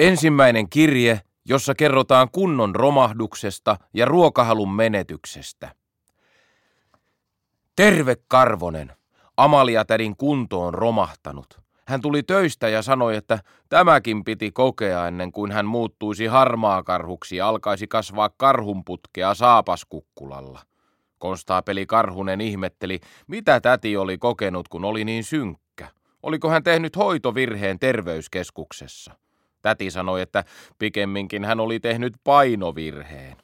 Ensimmäinen kirje, jossa kerrotaan kunnon romahduksesta ja ruokahalun menetyksestä. Terve Karvonen, Amalia-tädin kunto on romahtanut. Hän tuli töistä ja sanoi, että tämäkin piti kokea ennen kuin hän muuttuisi harmaakarhuksi ja alkaisi kasvaa karhunputkea saapaskukkulalla. Konstaapeli Karhunen ihmetteli, mitä täti oli kokenut, kun oli niin synkkä. Oliko hän tehnyt hoitovirheen terveyskeskuksessa? Täti sanoi, että pikemminkin hän oli tehnyt painovirheen.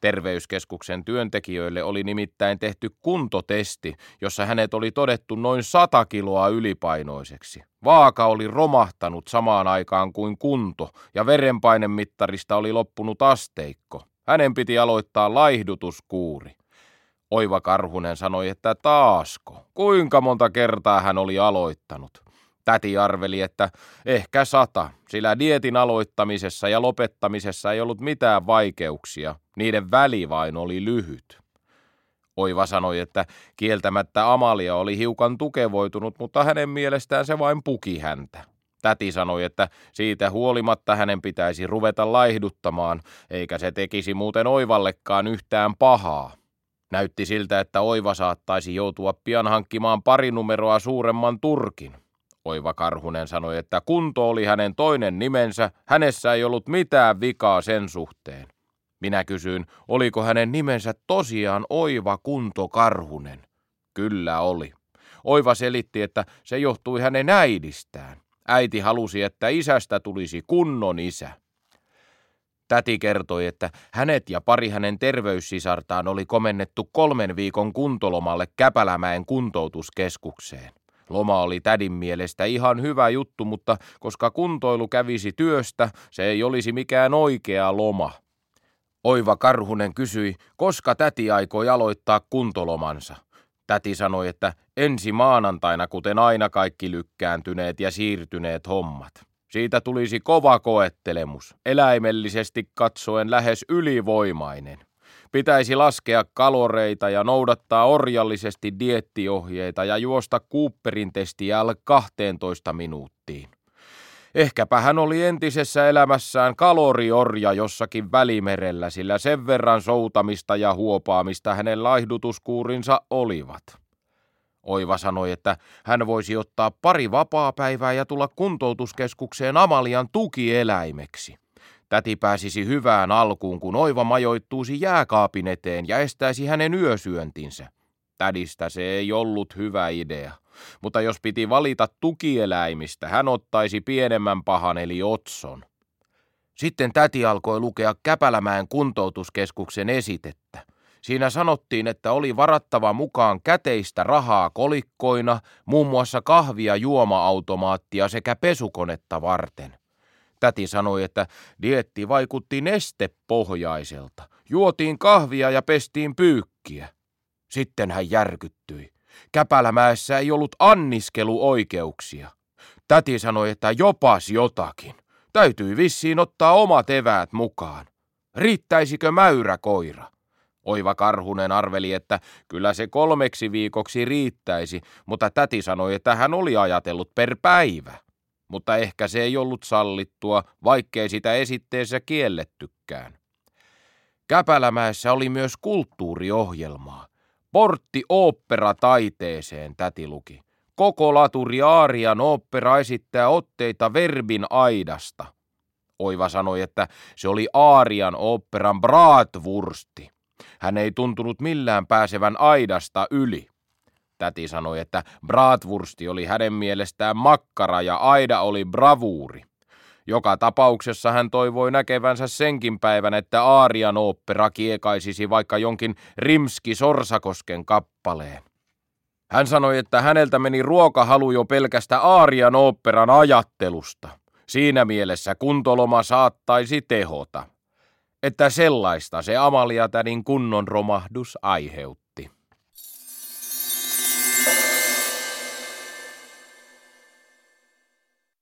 Terveyskeskuksen työntekijöille oli nimittäin tehty kuntotesti, jossa hänet oli todettu noin 100 kiloa ylipainoiseksi. Vaaka oli romahtanut samaan aikaan kuin kunto ja verenpainemittarista oli loppunut asteikko. Hänen piti aloittaa laihdutuskuuri. Oiva Karhunen sanoi, että taasko. Kuinka monta kertaa hän oli aloittanut? Täti arveli, että ehkä sata, sillä dietin aloittamisessa ja lopettamisessa ei ollut mitään vaikeuksia, niiden väli vain oli lyhyt. Oiva sanoi, että kieltämättä Amalia oli hiukan tukevoitunut, mutta hänen mielestään se vain puki häntä. Täti sanoi, että siitä huolimatta hänen pitäisi ruveta laihduttamaan, eikä se tekisi muuten Oivallekaan yhtään pahaa. Näytti siltä, että Oiva saattaisi joutua pian hankkimaan pari numeroa suuremman turkin. Oiva Karhunen sanoi, että kunto oli hänen toinen nimensä, hänessä ei ollut mitään vikaa sen suhteen. Minä kysyin, oliko hänen nimensä tosiaan Oiva Kunto Karhunen. Kyllä oli. Oiva selitti, että se johtui hänen äidistään. Äiti halusi, että isästä tulisi kunnon isä. Täti kertoi, että hänet ja pari hänen terveyssisartaan oli komennettu kolmen viikon kuntolomalle Käpälämäen kuntoutuskeskukseen. Loma oli tädin mielestä ihan hyvä juttu, mutta koska kuntoilu kävisi työstä, se ei olisi mikään oikea loma. Oiva Karhunen kysyi, koska täti aikoi aloittaa kuntolomansa. Täti sanoi, että ensi maanantaina, kuten aina kaikki lykkääntyneet ja siirtyneet hommat. Siitä tulisi kova koettelemus, eläimellisesti katsoen lähes ylivoimainen. Pitäisi laskea kaloreita ja noudattaa orjallisesti diettiohjeita ja juosta Cooperin testiä alle 12 minuuttiin. Ehkäpä hän oli entisessä elämässään kaloriorja jossakin välimerellä, sillä sen verran soutamista ja huopaamista hänen laihdutuskuurinsa olivat. Oiva sanoi, että hän voisi ottaa pari vapaapäivää ja tulla kuntoutuskeskukseen Amalian tukieläimeksi. Täti pääsisi hyvään alkuun, kun Oiva majoittuisi jääkaapin eteen ja estäisi hänen yösyöntinsä. Tädistä se ei ollut hyvä idea. Mutta jos piti valita tukieläimistä, hän ottaisi pienemmän pahan eli Otson. Sitten täti alkoi lukea Käpälämäen kuntoutuskeskuksen esitettä. Siinä sanottiin, että oli varattava mukaan käteistä rahaa kolikkoina, muun muassa kahvia, juoma-automaattia sekä pesukonetta varten. Täti sanoi, että dietti vaikutti nestepohjaiselta. Juotiin kahvia ja pestiin pyykkiä. Sitten hän järkyttyi. Käpälämäessä ei ollut anniskeluoikeuksia. Täti sanoi, että jopas jotakin. Täytyy vissiin ottaa omat eväät mukaan. Riittäisikö mäyräkoira? Oiva Karhunen arveli, että kyllä se kolmeksi viikoksi riittäisi, mutta täti sanoi, että hän oli ajatellut per päivä mutta ehkä se ei ollut sallittua, vaikkei sitä esitteessä kiellettykään. Käpälämäessä oli myös kulttuuriohjelmaa. Portti opera taiteeseen, täti luki. Koko laturi Aarian esittää otteita verbin aidasta. Oiva sanoi, että se oli Aarian operan Bratwursti. Hän ei tuntunut millään pääsevän aidasta yli. Täti sanoi, että Bratwursti oli hänen mielestään makkara ja Aida oli bravuuri. Joka tapauksessa hän toivoi näkevänsä senkin päivän, että Aarian opera kiekaisisi vaikka jonkin Rimski Sorsakosken kappaleen. Hän sanoi, että häneltä meni ruokahalu jo pelkästä Aarian oopperan ajattelusta. Siinä mielessä kuntoloma saattaisi tehota. Että sellaista se Amalia kunnon romahdus aiheutti.